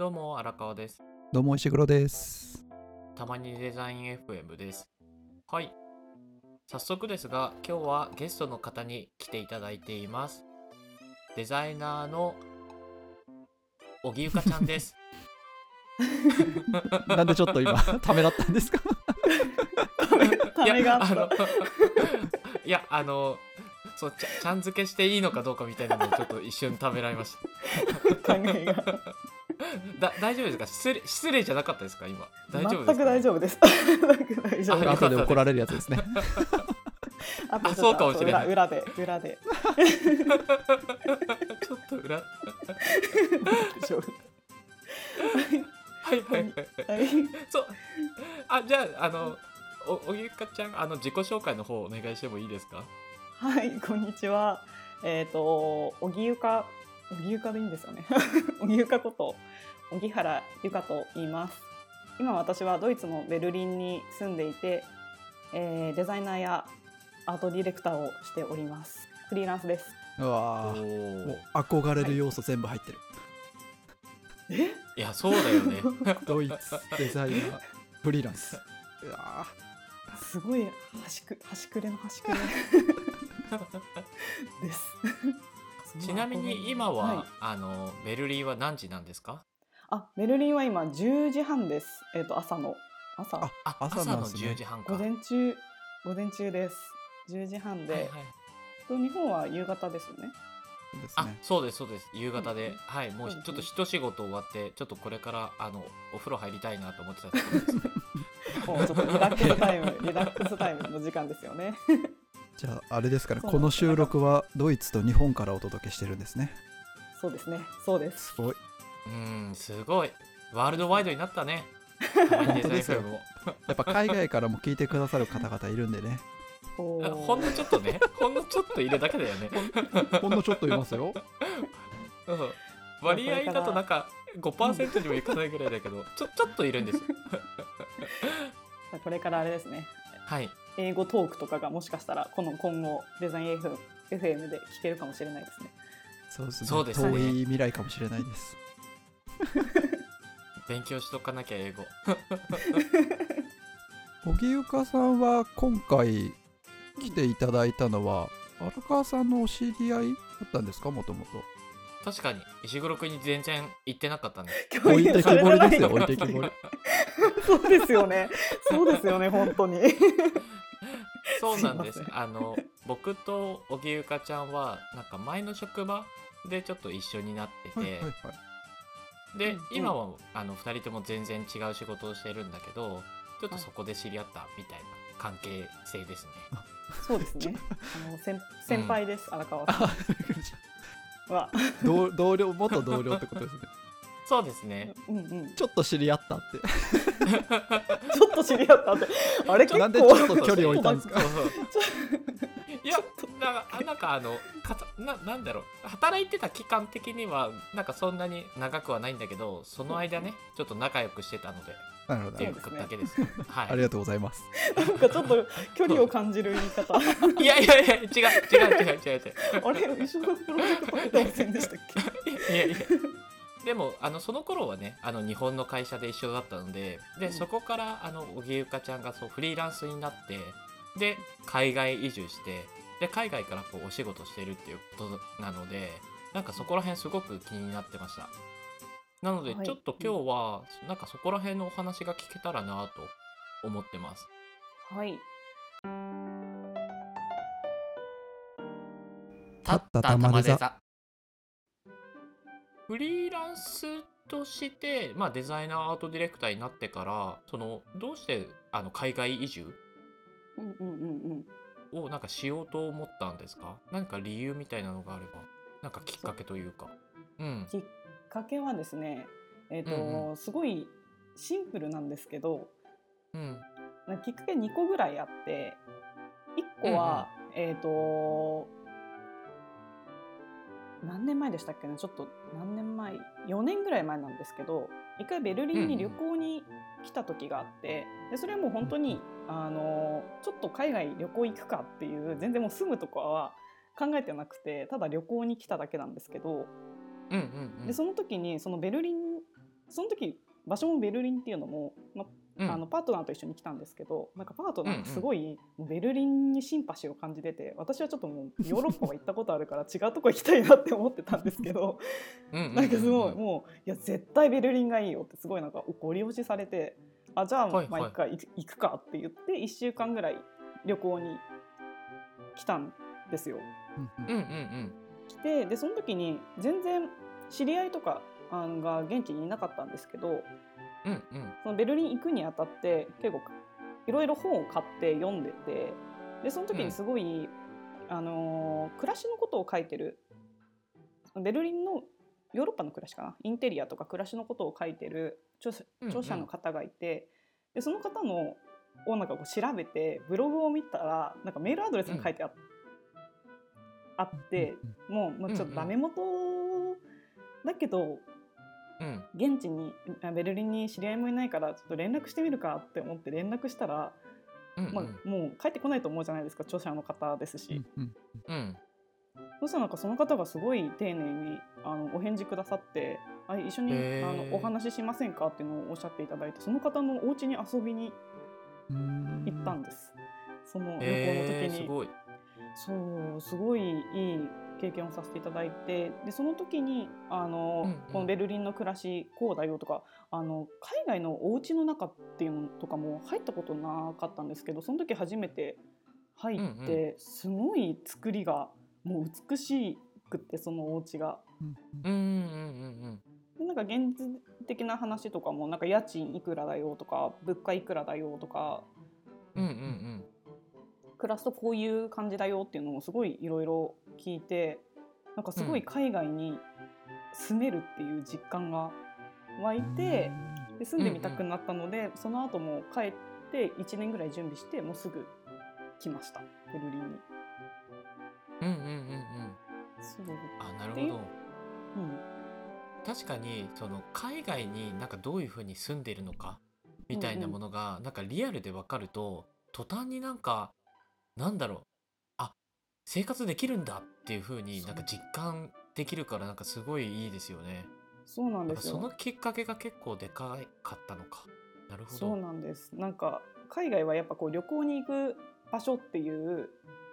どうも荒川です。どうも石黒です。たまにデザイン FM です。はい。早速ですが、今日はゲストの方に来ていただいています。デザイナーの小木ゆかちゃんです。なんでちょっと今 ためらったんですか？ためがあった いやあのそうちゃちゃん付けしていいのかどうかみたいなのをちょっと一瞬ためらいました。考えがだ大丈夫ですか？失礼失礼じゃなかったですか？今。大丈夫ですか、全く大丈夫です。大丈夫あです。後で怒られるやつです。ね。あとあそうかもしれない。裏裏で裏で。ちょっと裏。は大丈夫。いはいはい。はい。そう。あじゃああのおおぎゆかちゃんあの自己紹介の方お願いしてもいいですか？はいこんにちは。えっ、と小木ゆか小木ゆかでいいんですよね。小木ゆかこと小木原ゆかと言います。今私はドイツのベルリンに住んでいて、えーデザイナーやアートディレクターをしております。フリーランスです。うわもう憧れる要素全部入ってる。え？いやそうだよね。ドイツデザイナーフリーランス。うわすごい端く端くれの端くれ。です。ちなみに今は、はい。あのベルリンは何時なんですか？あベルリンは今10時半です。えっ、と朝の。朝。ああ朝朝のなんですね。10時半か。午前中午前中です。10時半で、はいはい。と日本は夕方ですよね。ね。そうですそうです。夕方で、うんはいもうちょっと一仕事終わってちょっとこれからあのお風呂入りたいなと思ってたところですね もうちょっとリラックスタイムリラックスタイムの時間ですよね。じゃああれですからそうこの収録はドイツと日本からお届けしてるんですね。そうですね。そうですす。ごい。うんすごいワールドワイドになったね 本当ですよやっぱ海外からも聞いてくださる方々いるんでね。ほんのちょっとねほんのちょっと入れだけだよね ほんのちょっといますよ。うん割合だとなんか5%にもいかないぐらいだけどちょちょっといるんです これからあれですね。はい英語トークとかがもしかしたらこの今後デザイン FM, で聞けるかもしれないですね。そうですね。そうですね遠い未来かもしれないです。勉強しとかなきゃ英語小木ゆかさんは今回来ていただいたのは荒川さんのお知り合いだったんですか？もともと。確かに石黒くんに全然言ってなかったね 置いてきぼりですよ置いてきぼり。そうですよね。そうですよね、本当に。そうなんですあの僕と小木ゆかちゃんはなんか前の職場でちょっと一緒になってて、はいはいはい。で、うんうん今はあの2人とも全然違う仕事をしてるんだけどちょっとそこで知り合ったみたいな関係性ですね、そうですね。あの先先輩です、荒川さあ んは。同 同僚元同僚ってことですね。そうですねうんうん。ちょっと知り合ったって。ちょっと知り合ったって。あれ結構。なんでちょっと距離置いたんですか？いやなんかあなんかあのかたななんだろう働いてた期間的にはなんかそんなに長くはないんだけどその間ねちょっと仲良くしてたのでなるほどっていうだけですはいありがとうございます。なんかちょっと距離を感じる言い方。あ いやいやいや違う違う違う違う違うれ一緒のプロジェクト入ってませんでしたっけ？いやいやでもあのその頃はねあの日本の会社で一緒だったのでで、うん。そこからあの小木ゆかちゃんがそうフリーランスになってで海外移住してで海外からこうお仕事してるっていうことなのでなんかそこら辺すごく気になってました。なのではい。ちょっと今日はなんかそこら辺のお話が聞けたらなと思ってます。はい。立った玉で座フリーランスとして、まあ、デザイナーアートディレクターになってからそのどうしてあの海外移住うんうんうんうん。をなんかしようと思ったんですか？何か理由みたいなのがあればなんかきっかけというかうんきっかけはですね。えっ、と、うんすごいシンプルなんですけど。うんなきっかけ2個ぐらいあって1個は、えっ、と何年前でしたっけねちょっと何年前？4年ぐらい前なんですけど一回ベルリンに旅行に来た時があってでそれはもう本当にあのちょっと海外旅行行くかっていう全然もう住むとかは考えてなくてただ旅行に来ただけなんですけどうんうんうん。でその時にそのベルリンその時場所もベルリンっていうのも、まうん。あのパートナーと一緒に来たんですけどなんかパートナーがすごいもうベルリンにシンパシーを感じてて私はちょっともうヨーロッパは行ったことあるから違うとこ行きたいなって思ってたんですけどなんかすごいうんもういや絶対ベルリンがいいよってすごいなんかご利用しされてあじゃあはいまあ一回行くかって言って1週間ぐらい旅行に来たんですよ。うんうんうん。来てでその時に全然知り合いとかが現地にいなかったんですけどうんうん。そのベルリン行くにあたって結構いろいろ本を買って読んでてでその時にすごい、あのー暮らしのことを書いてるベルリンのヨーロッパの暮らしかなインテリアとか暮らしのことを書いてる著著者の方がいて、でその方のをなんかこう調べてブログを見たらなんかメールアドレスが書いてあ,、あってもう、まあ、ちょっとダメ元だけどうん。現地にあベルリンに知り合いもいないからちょっと連絡してみるかって思って連絡したら、うんうん。まあ、もう帰ってこないと思うじゃないですか著者の方ですし、うんうんそしたらなんかその方がすごい丁寧にあのお返事くださってあ一緒にあのお話ししませんかっていうのをおっしゃっていただいてその方のお家に遊びにうん。行ったんです、その旅行のえー、時に。すごい。そうすごいいい経験をさせていただいてでその時にあの、うんうん。このベルリンの暮らしこうだよとかあの海外のお家の中っていうのとかも入ったことなかったんですけどその時初めて入って、すごい作りがもう美しくってそのお家が。うんうんうんうん。でなんか現実的な話とかもなんか家賃いくらだよとか物価いくらだよとかうんうんうん。暮らすとこういう感じだよっていうのをすごいいろいろ聞いてなんかすごい海外に住めるっていう実感が湧いてで住んでみたくなったので、その後も帰って1年ぐらい準備してもうすぐ来ました。ベルリンに。うんうんうんうん。そう。あなるほど。うん。確かにその海外になんかどういうふうに住んでるのか？みたいなものがなんかリアルでわかると途端になんかなんだろう。あ生活できるんだっていうふうになんか実感できるからなんかすごいいいですよね。そうなんですよそのきっかけが結構でかかったのか。なるほそうど。なんですなんか海外はやっぱこう旅行に行く場所っていう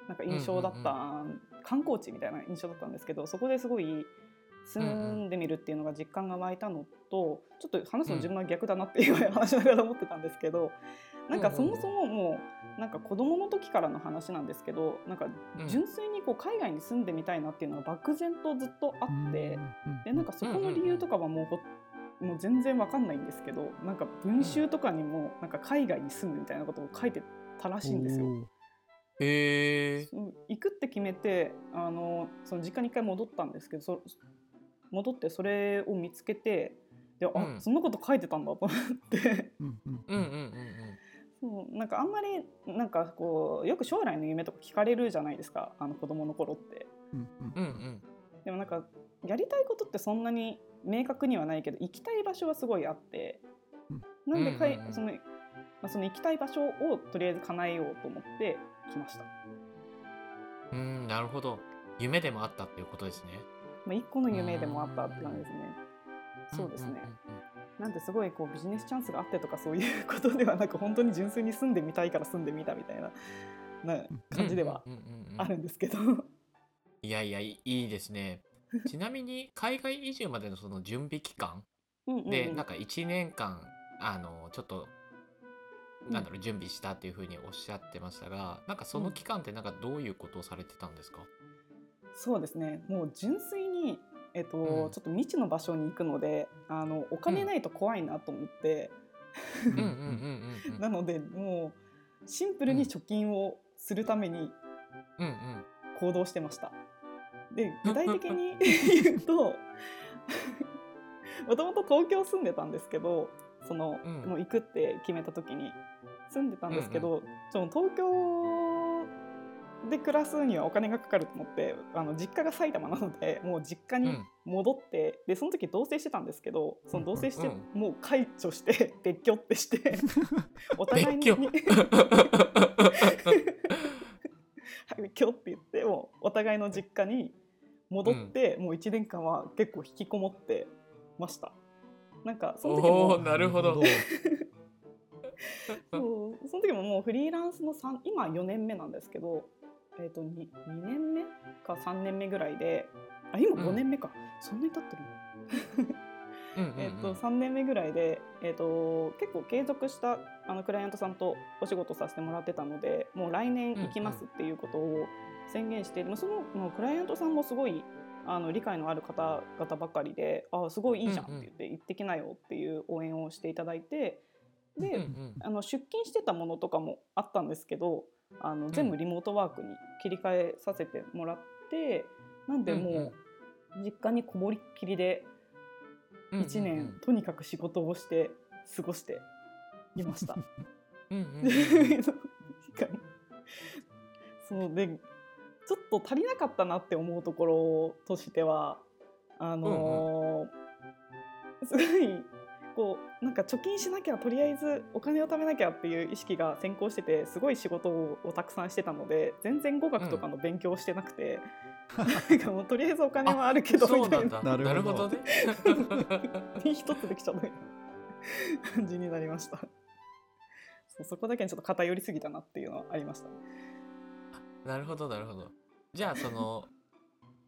なんか印象だった、観光地みたいな印象だったんですけどそこですごい住んでみるっていうのが実感が湧いたのとちょっと話すの自分は逆だなっていう話しながら思ってたんですけどなんかそもそももうなんか子供の時からの話なんですけどなんかうん。純粋にこう海外に住んでみたいなっていうのが漠然とずっとあって。でなんかそこの理由とかはもうほ、もう全然わかんないんですけどなんか文集とかにもなんか海外に住むみたいなことを書いてたらしいんですよ。へ行くって決めてあのその実家に一回戻ったんですけどそ戻ってそれを見つけてであ、うん。そんなこと書いてたんだと思ってそうなんかあんまりなんかこうよく将来の夢とか聞かれるじゃないですかあの子供の頃って。うんうんうんうんでもなんかやりたいことってそんなに明確にはないけど行きたい場所はすごいあって、なんでかい、うんうんうんそのまあ、その行きたい場所をとりあえず叶えようと思って来ました。うんうんなるほど。夢でもあったっていうことですね。まあ、一個の夢でもあったって感じですね。そうですね。んんんなんてすごいこうビジネスチャンスがあってとかそういうことではなく本当に純粋に住んでみたいから住んでみたみたいなな感じではうんうんうんうんあるんですけど。いやいやいいいですね。ちなみに海外移住までのその準備期間うんうんうん。でなんか1年間あのちょっとなんだろう準備したっていうふうにおっしゃってましたがなんかその期間ってなんかどういうことをされてたんですか、そうですね。もう純粋に、えっとうん。ちょっと未知の場所に行くのであのお金ないと怖いなと思って、うん、うんうんうんうん。なのでもうシンプルに貯金をするためにうんうん行動してました。で具体的に言うともともと東京住んでたんですけどその、うん。もう行くって決めた時に住んでたんですけど、その東京で暮らすにはお金がかかると思ってあの実家が埼玉なのでもう実家にうん戻って、でその時同棲してたんですけどその同棲して、うんもう解除して 別居ってして お互いに別居。って言ってもうお互いの実家に戻って、もう1年間は結構引きこもってました。なんかその時もなるほど。そうその時ももうフリーランスの3今4年目なんですけど、えー、と 2, 2年目か3年目ぐらいであ今5年目か、そんなに経ってるの？うんうんうん。えっと3年目ぐらいで、えっと結構継続したあのクライアントさんとお仕事させてもらってたのでもう来年行きますっていうことを宣言して、もうそのクライアントさんもすごいあの理解のある方々ばかりで「あすごいいいじゃん」って言って「行ってきなよ」っていう応援をしていただいてで、うんうん。あの出勤してたものとかもあったんですけどあの全部リモートワークに切り替えさせてもらってなんでもう実家にこもりっきりでうんうん1年とにかく仕事をして過ごしていました。うんうんうん そうでちょっと足りなかったなって思うところとしてはあのーすごいこうなんか貯金しなきゃとりあえずお金を貯めなきゃっていう意識が先行しててすごい仕事をたくさんしてたので全然語学とかの勉強をしてなくて、なんかもうとりあえずお金はあるけどみたな。いな なるほどね。身一つできちゃう感じになりました。そうそこだけにちょっと偏りすぎたなっていうのはありました。なるほどなるほど。じゃあその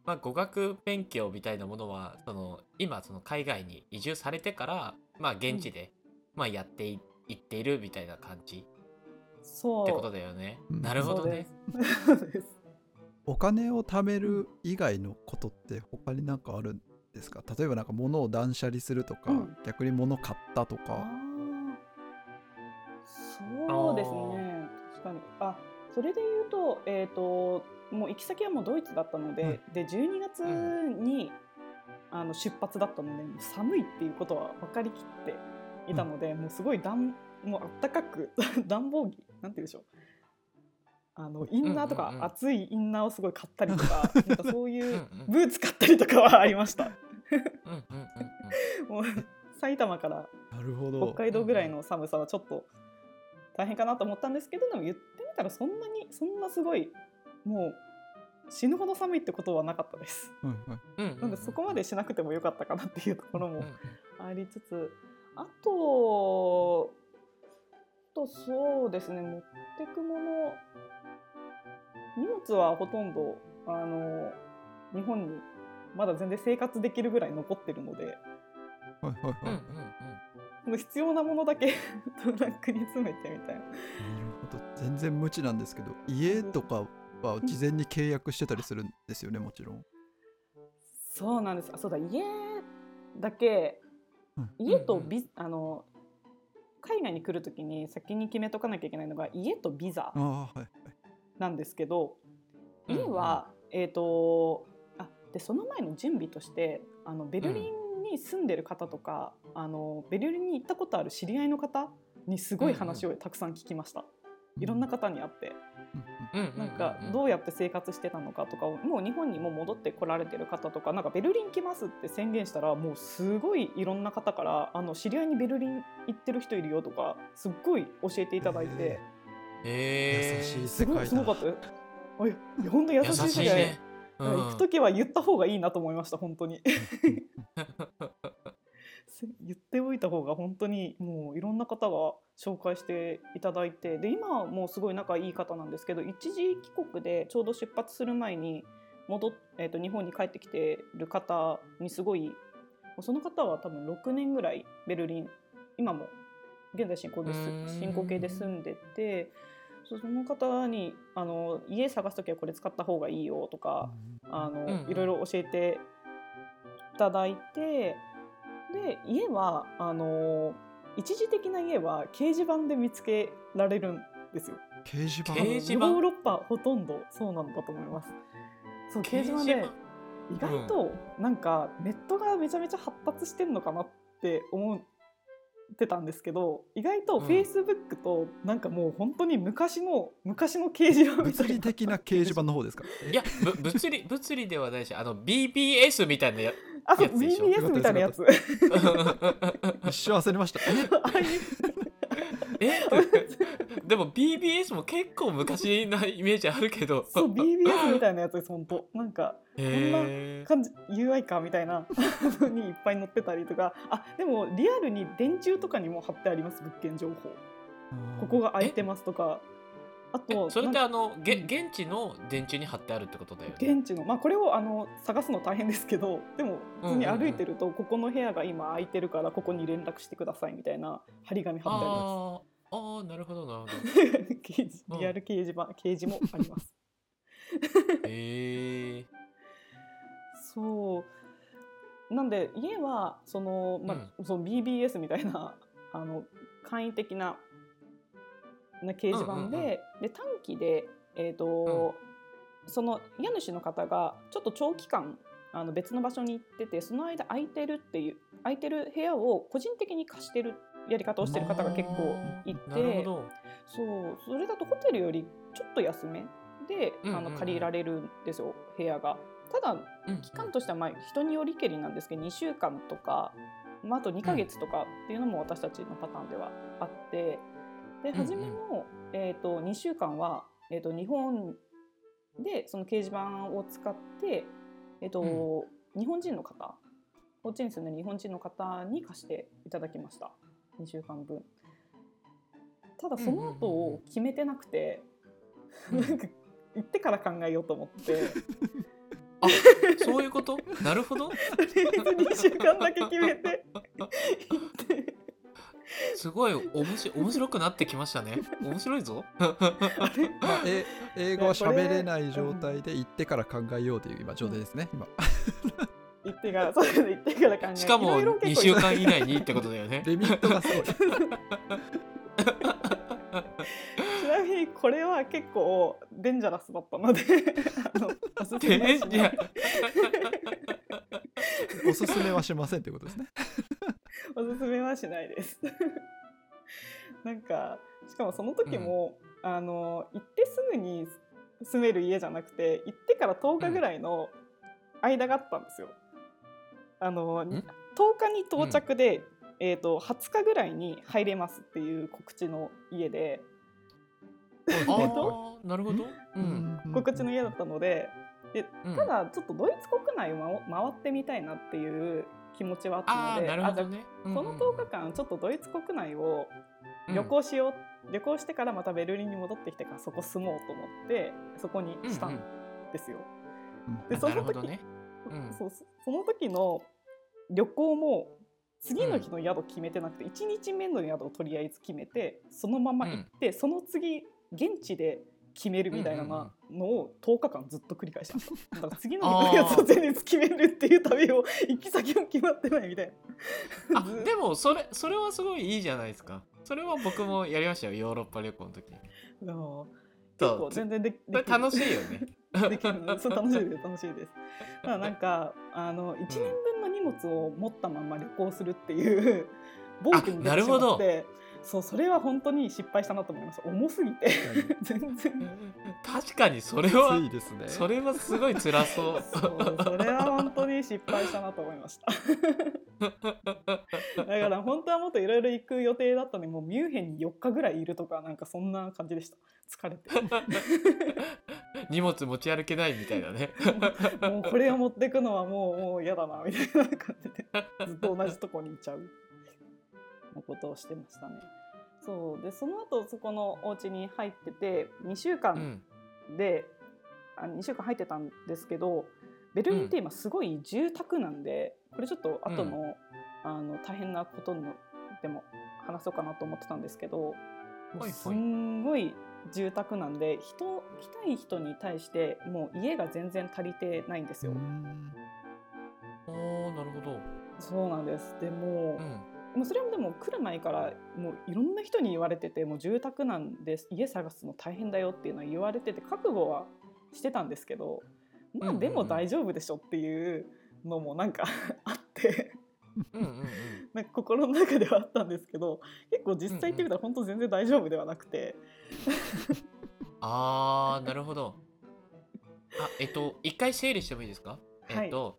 まあ語学勉強みたいなものはその今その海外に移住されてからまあ現地で、まあやっていいっているみたいな感じ。そう。ってことだよね。うん。なるほどね。そうです。お金を貯める以外のことって他になんかあるんですか？例えばなんか物を断捨離するとか、うん。逆に物買ったとあかー。そうですね。確かに。あそれで言うと,、えー、ともう行き先はもうドイツだったので,、で12月に、あの出発だったので寒いっていうことは分かりきっていたので、もうすごい暖もうあったかく 暖房着なんて言うんでしょう。あのインナーとか、うんうんうん。厚いインナーをすごい買ったりとか なんかそううんいううんブーツ買ったりとかはありました。うんうんうん もう埼玉から北海道ぐらいの寒さはちょっと大変かなと思ったんですけどでも言ってみたらそんなにそんなすごいもう死ぬほど寒いってことはなかったです。うんうん。うんうんうんなんでそこまでしなくてもよかったかなっていうところもありつつ。あとあとそうですね。持ってくもの。荷物はほとんどあの日本にまだ全然生活できるぐらい残ってるので。必要なものだけ トラックに詰めてみたいな。なるほど。全然無知なんですけど家とかは事前に契約してたりするんですよねもちろん。そうなんです。あそうだ。家だけうん。家とうんうんビ、あの海外に来るときに先に決めとかなきゃいけないのが家とビザなんですけどうんうん家は、えっ、とあでその前の準備としてあのベルリンに住んでる方とか、あのベルリンに行ったことある知り合いの方にすごい話をたくさん聞きました、いろんな方に会って。うんうんうんうんなんかどうやって生活してたのかとかをもう日本にも戻ってこられてる方とかなんかベルリン来ますって宣言したらもうすごいいろんな方からあの知り合いにベルリン行ってる人いるよとかすっごい教えていただいて、へへー。優しいすごい世界だ。すごかった。よ。本当優しい優し世界、いね。うん。行く時は言った方がいいなと思いました本当に。す 言っておいた方が本当にもういろんな方が紹介していただいてで今はもうすごい仲いい方なんですけど一時帰国でちょうど出発する前に戻っ、えー、と日本に帰ってきてる方にすごいその方は多分6年ぐらいベルリン今も現在進行です。進行形で住んでてその方にあの家探す時はこれ使った方がいいよとか、あの、いろいろ教えていただいてで家はあの一時的な家は掲示板で見つけられるんですよ。掲示板？ヨーロッパほとんどそうなんだと思います。そう掲示板で意外となんかネットがめちゃめちゃ発達してんのかなって思ってたんですけど意外とうん。フェイスブックとなんかもう本当に昔の昔の掲示板みたいな。物理的な掲示板の方ですか？いやぶ物理物理ではないしあの BBS みたいなやあそう BBS みたいなやつ。一瞬焦りました。え？でも BBS も結構昔なイメージあるけど。そう BBS みたいなやつです本当なんかへえ感じ UI かみたいな。のにいっぱい載ってたりとか。あでもリアルに電柱とかにも貼ってあります物件情報。ここが空いてますとかあとそれってあのげ現地の電柱に貼ってあるってことだよね？現地のまあこれをあの探すの大変ですけどでも普通に歩いてるとここの部屋が今空いてるからここに連絡してくださいみたいな張り紙貼ってあります。あーあーなるほどなるほど。リアル掲示板掲示もあります。へえそう。なんで家はその、まあその BBS みたいなあの簡易的なな掲示板で,、うんうんうん。で短期で、えーとその家主の方がちょっと長期間あの別の場所に行っててその間空いてるっていう空いてる部屋を個人的に貸してるやり方をしてる方が結構いてど。そうそれだとホテルよりちょっと安めで、うんうん。うんあの借りられるんですよ部屋が。ただうん。期間としてはまあ人によりけりなんですけど2週間とか、まあ、あと2ヶ月とかっていうのも私たちのパターンではあってでうん初めの、えー、と2週間は、えー、と日本でその掲示板を使って、えーと日本人の方こっちに住んでる日本人の方に貸していただきました。2週間分。ただその後を決めてなくて、うん。なんか行ってから考えようと思って。あそういうこと？なるほど。とりあえず2週間だけ決めて行ってすごいおもし面白くなってきましたね面白いぞえ英語は喋れない状態で行ってから考えようという今状態ですね、今。行ってからそうですね行ってから考えしかもいろいろ2結構週間以内にってことだよね リミットがすごい。ちなみにこれは結構デンジャラスだったので あのおすすめおすすめはしませんということですね。おすすめはしないです。なんかしかもその時も、あの行ってすぐに住める家じゃなくて行ってから10日ぐらいの間があったんですよ。あの10日に到着で、えー、と20日ぐらいに入れますっていう告知の家で。あ なるほど。うん。告知の家だったので。でうん。ただちょっとドイツ国内を回回ってみたいなっていう気持ちはあったのでなるほどね。あじゃあこの10日間ちょっとドイツ国内を旅行しよう、旅行してからまたベルリンに戻ってきてからそこ住もうと思ってそこにしたんですよ。でうん。その時ねうん。そうそその時の旅行も次の日の宿決めてなくて、1日目の宿をとりあえず決めてそのまま行って、その次現地で決めるみたいなのを10日間ずっと繰り返しました。だから次の日のやつを前日決めるっていう旅を行き先も決まってないみたいな。あ でもそれそれはすごいいいじゃないですか。それは僕もやりましたよヨーロッパ旅行の時。でもそう。結構全然でこれ楽しいよね。できる。のそう楽しいです 楽しいです。ただなんかあの1年分の荷物を持ったまま旅行するっていう暴挙に出てしあなるほど。まってそうそれは本当に失敗したなと思いました重すぎて。全然。確かにそれはついですね。それはすごい辛そう。そうそれは本当に失敗したなと思いました。だから本当はもっといろいろ行く予定だったのにもうミュンヘンに4日ぐらいいるとかなんかそんな感じでした。疲れて。荷物持ち歩けないみたいなね。もうこれを持ってくのはもうもう嫌だなみたいな感じで。ずっと同じとこにいちゃうなことをしてましたね。そうでその後そこのお家に入ってて2週う間ん。で、あ2週間入ってたんですけどベルリンって今すごい住宅なんで、これちょっと後の,、あの大変なことのでも話そうかなと思ってたんですけどすんごい住宅なんで人来たい人に対してもう家が全然足りてないんですよ。うん。おーなるほど。そうなんです。でもう、うんもうそれもでも来る前からもういろんな人に言われててもう住宅なんで家探すの大変だよっていうのは言われてて覚悟はしてたんですけどまあでも大丈夫でしょっていうのもなんか あって。うんうんうん。なんか心の中ではあったんですけど結構実際行ってみたら本当全然大丈夫ではなくて、あーなるほど。あえっと一回整理してもいいですか？はい。えっと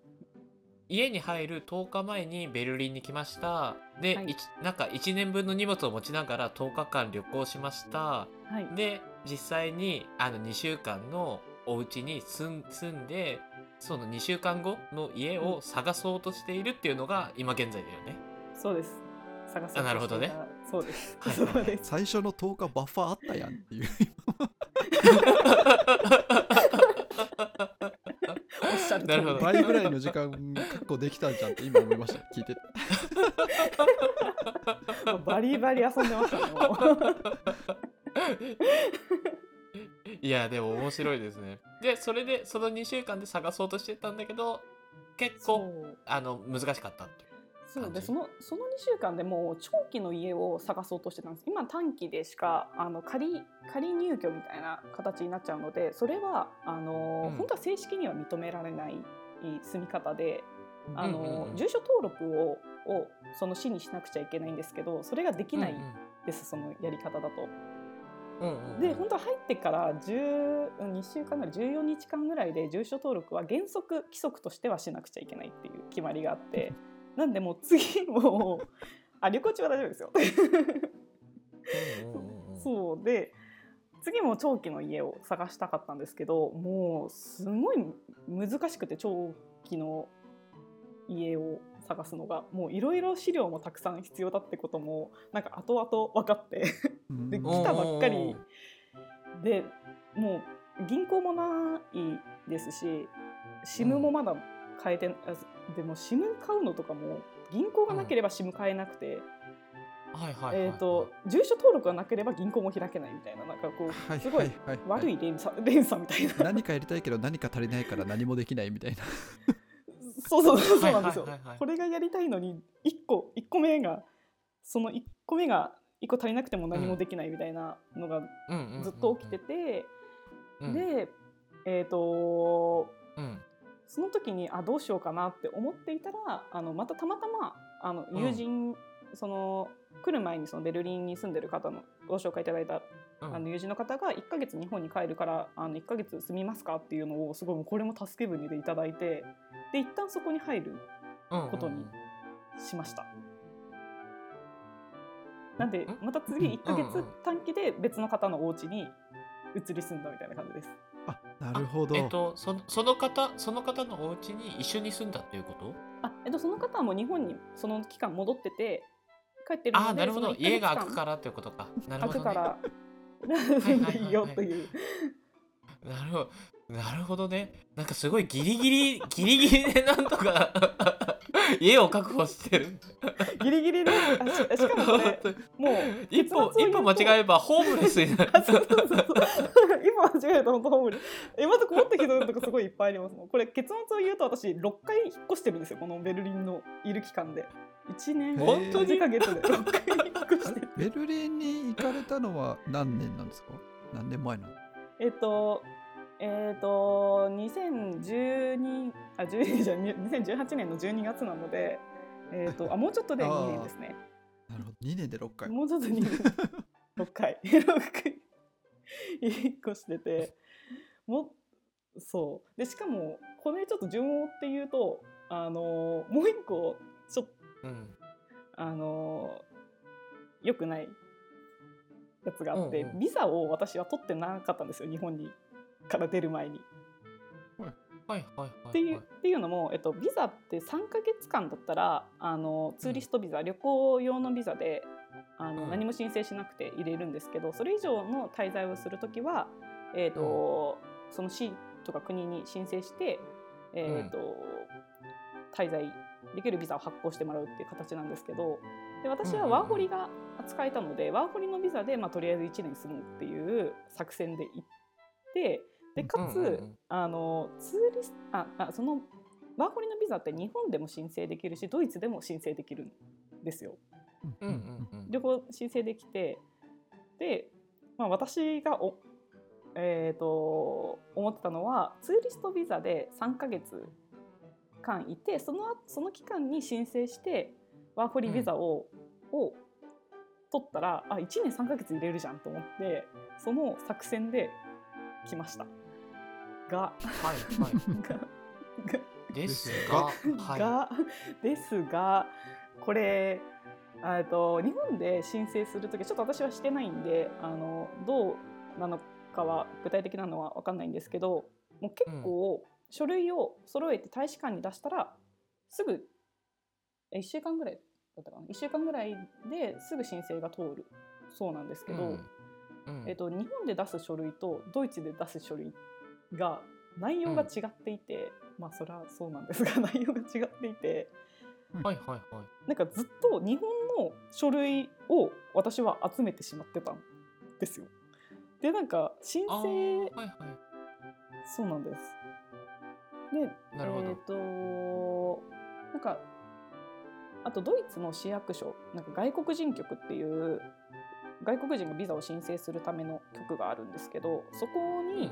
家に入る10日前にベルリンに来ました。で、はい。なんか1年分の荷物を持ちながら10日間旅行しました。はい。で実際にあの2週間のお家に住ん住んでその2週間後の家を探そうとしているっていうのが今現在だよね。そうです。探そうなるほどね。そうです、はい。そうです。最初の10日バッファーあったやんっていうおっしゃる通りなるほど倍ぐらいの時間確保できたんじゃんって今思いました。聞いて。てもうバリバリ遊んでましたねいやでも面白いですね。でそれでその2週間で探そうとしてたんだけど結そ構う。あの難しかったっていう。そうでそのその2週間でもう長期の家を探そうとしてたんです。今短期でしかあの仮仮入居みたいな形になっちゃうのでそれはあの、うん。本当は正式には認められない住み方であの、うんうん。うん住所登録ををその市にしなくちゃいけないんですけどそれができないうんです、そのやり方だと。うんうんうん。で本当は入ってから12週間ぐらい14日間ぐらいで住所登録は原則規則としてはしなくちゃいけないっていう決まりがあって なんでもう次もうあ旅行中は大丈夫ですよ。うんうんうんうん。そうで次も長期の家を探したかったんですけどもうすごい難しくて長期の家を探すのがもういろいろ資料もたくさん必要だってこともなんか後々分かって。でうん。来たばっかり。でもう銀行もないですし SIM もまだ変えて、あでも SIM 買うのとかも銀行がなければ SIM 買えなくて、はいはいはいえー、と住所登録がなければ銀行も開けないみたいななんかこはうすごいはい。悪い連鎖 連鎖みたいな。何かやりたいけど何か足りないから何もできないみたいな。そうそうそうそうなんですよ。はいはいはいはい。これがやりたいのに1個一個目がその1個目が1個足りなくても何もできないみたいなのがずっと起きてて、うん。でえっ、とうんその時にあどうしようかなって思っていたらあのまたたまたまあのうん。友人、その来る前にそのベルリンに住んでる方のご紹介いただいたうん。あの友人の方が1ヶ月日本に帰るからあの1ヶ月住みますかっていうのをすごいこれも助け舟でいただいてで一旦そこに入るうんうんことにしました。なんでんまた次1ヶ月うんうん。短期で別の方のお家に移り住んだみたいな感じです。あなるほど、えっとそのその方その方のお家に一緒に住んだっていうこと？あ、えっと、その方はもう日本にその期間戻ってて帰ってるのでああなるほど。家が間開くからっていうことか。なるほど、ね、開くからいはいはいいいよという。なるほど。なるほどね。なんかすごいギリギリギリギリでなんとか 家を確保してる。ギリギリであししかもこれ もう一歩一歩間違えばホームレスになる。あ そうそうそうそう。今間違えると本当ホームレス。えまた困ったひどいとこすごいいっぱいありますもん。これ結末を言うと私6回引っ越してるんですよ。このベルリンのいる期間で。1年本当に？2ヶ月で。6回引っ越してる。ベルリンに行かれたのは何年なんですか？何年前なの？えっとえっと2012あ12じゃない2018年の12月なのでえっとあもうちょっとで 2年ですね。なるほど。2年で6回。もうちょっと2年。6回。6回。引っ越して。てもそう。でしかもこれちょっと順を追って言うとあのもう一個ちょっとうん。あの良くないやつがあって、うんうん。ビザを私は取ってなかったんですよ日本にから出る前に。はい。はい。はい。っていうっていうのも、えっと、ビザって3ヶ月間だったらあのツーリストビザ、旅行用のビザであの、うん。何も申請しなくて入れるんですけどそれ以上の滞在をする時は、えっとその市とか国に申請して、えっと滞在できるビザを発行してもらうっていう形なんですけどで私はワーホリが使えたので、ワーホリのビザで、まあ、とりあえず1年住むっていう作戦で行ってでかつ、うんうんうん。あのツーリスああそのワーホリのビザって日本でも申請できるしドイツでも申請できるんですよ。うんうんうん。両方申請できてで、まあ、私がお、えー、と思ってたのはツーリストビザで3ヶ月間いてその後その期間に申請してワーホリビザを,、を取ったらあ1年3ヶ月入れるじゃんと思ってその作戦で来ました。がはいはいががですが、がはい。がですがこれあえっと日本で申請する時ちょっと私はしてないんであのどうなのかは具体的なのは分かんないんですけどもう結構書類を揃えて大使館に出したらすぐ1週間ぐらいだったかな？1週間ぐらいですぐ申請が通るそうなんですけど、うんうんえっと、日本で出す書類とドイツで出す書類が内容が違っていて、まあそれはそうなんですが 内容が違っていてはいはいはい。なんかずっと日本の書類を私は集めてしまってたんですよ。でなんか申あ請ーはいはい。そうなんです。でなるほどえっ、となんかあとドイツの市役所なんか外国人局っていう外国人がビザを申請するための局があるんですけどそこに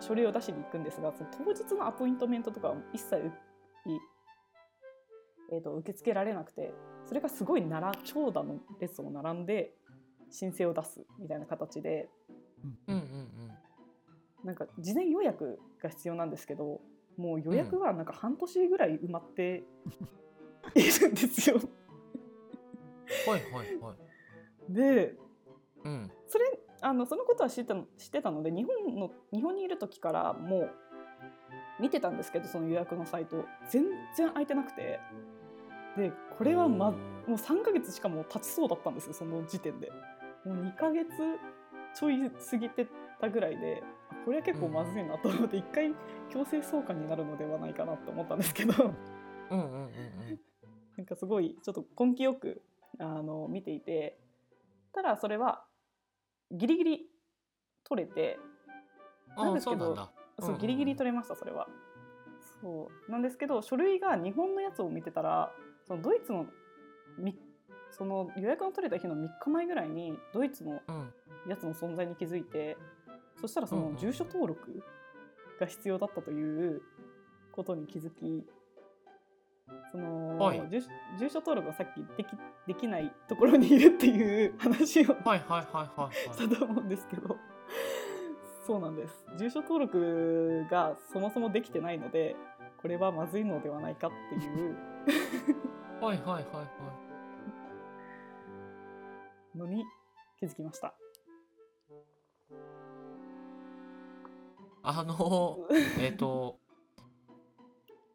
書類を出しに行くんですがその当日のアポイントメントとかは一切えー、と受け付けられなくてそれがすごいなら長蛇の列を並んで申請を出すみたいな形でうんうんうん。なんか事前予約が必要なんですけどもう予約はなんか半年ぐらい埋まって いるんですよ。はいはいはい。でうん。それあのそのことは知ってたの知ってたので日本の日本にいる時からもう見てたんですけどその予約のサイト全然空いてなくて。でこれは、ま、もう3ヶ月しかもう経ちそうだったんですよその時点で。もう2ヶ月ちょい過ぎてたぐらいであこれは結構まずいなと思って一回強制送還になるのではないかなと思ったんですけど。うんうんうんうん。なんかすごいちょっと根気よくあの見ていてただそれはギリギリ取れてなんあですけどそうギリギリ取れましたそれは。そうなんですけど書類が日本のやつを見てたらそのドイツのみその予約の取れた日の3日前ぐらいにドイツのうん。やつの存在に気づいてそしたらそうんうんの住所登録が必要だったということに気づきその、はい住所住所登録がさっきできできないところにいるっていう話をはいはいはいはいしはい。たと思うんですけど そうなんです住所登録がそもそもできてないのでこれはまずいのではないかっていうはいはいはいはい。のに気づきました。あの えっ、と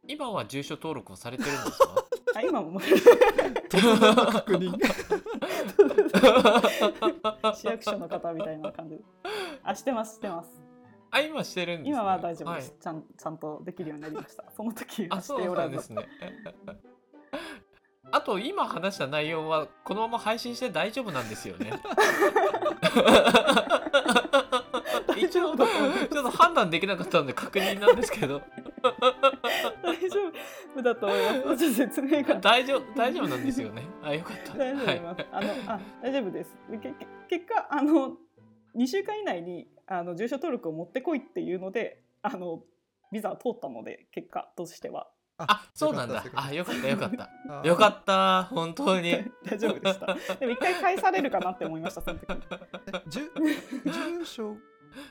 今は住所登録をされてるんですか？あ今も。確認が市役所の方みたいな感じ。であしてますしてます。あ今してるんです、ね、今は大丈夫です、はい。ちゃんちゃんとできるようになりました。その時はしておらず。ですね。あと今話した内容はこのまま配信して大丈夫なんですよね。一応ちょっと判断できなかったので確認なんですけど 大丈夫だと思います。ちょっと説明が。大丈夫大丈夫なんですよね。あよかった。大丈夫だと思い。あのあ大丈夫です。でけけ結果あの2週間以内にあの住所登録を持ってこいっていうのであのビザは通ったので結果としては。あそうなんだ。よかった。あよかったよかった。よかった本当に。大丈夫でした。でも一回返されるかなって思いましたその時。え住住所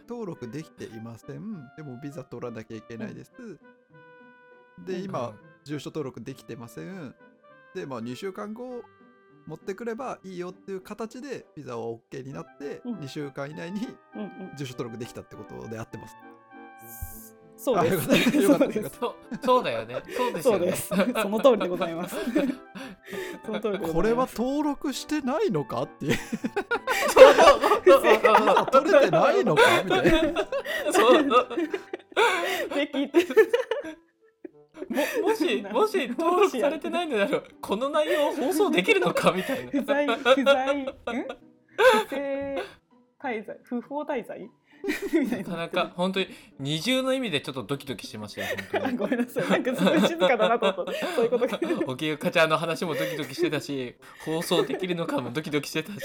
登録できていません。でもビザ取らなきゃいけないです。で今住所登録できてません。でまあ2週間後持ってくればいいよっていう形でビザは OK になってうん。2週間以内に住所登録できたってことで合ってます。そうです。あよかったよかった。そうです。そうそうだよね。そうですよね。そうです。その通りでございます。その通りでございます。これは登録してないのかっていうそうそうそうビザ取れてないのか？みたいなそう。で聞いてももし もし登録されてないのならこの内容を放送できるのか？みたいな。不在不在。ん 不正滞在不法滞在？なかななか本当に二重の意味でちょっとドキドキしましたよ本当に。ごめんなさい。なんかすごい静かだなと。思ったそういうことが沖ゆかちゃんの話もドキドキしてたし放送できるのかもドキドキしてたし。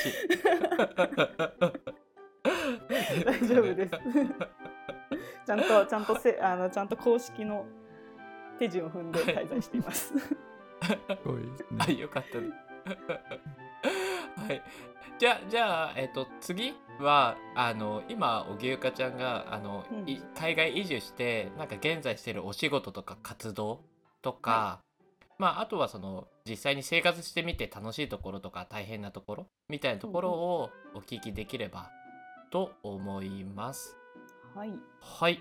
大丈夫です。ちゃんとちゃんとせあのちゃんと公式の手順を踏んで滞在しています。すごいですね。はいよかったね。はいじゃあじゃあえっ、と次はあの今荻生香ちゃんがあの、うんい海外移住してなんか現在してるお仕事とか活動とか、まああとはその実際に生活してみて楽しいところとか大変なところみたいなところをお聞きできればと思います。はい。はい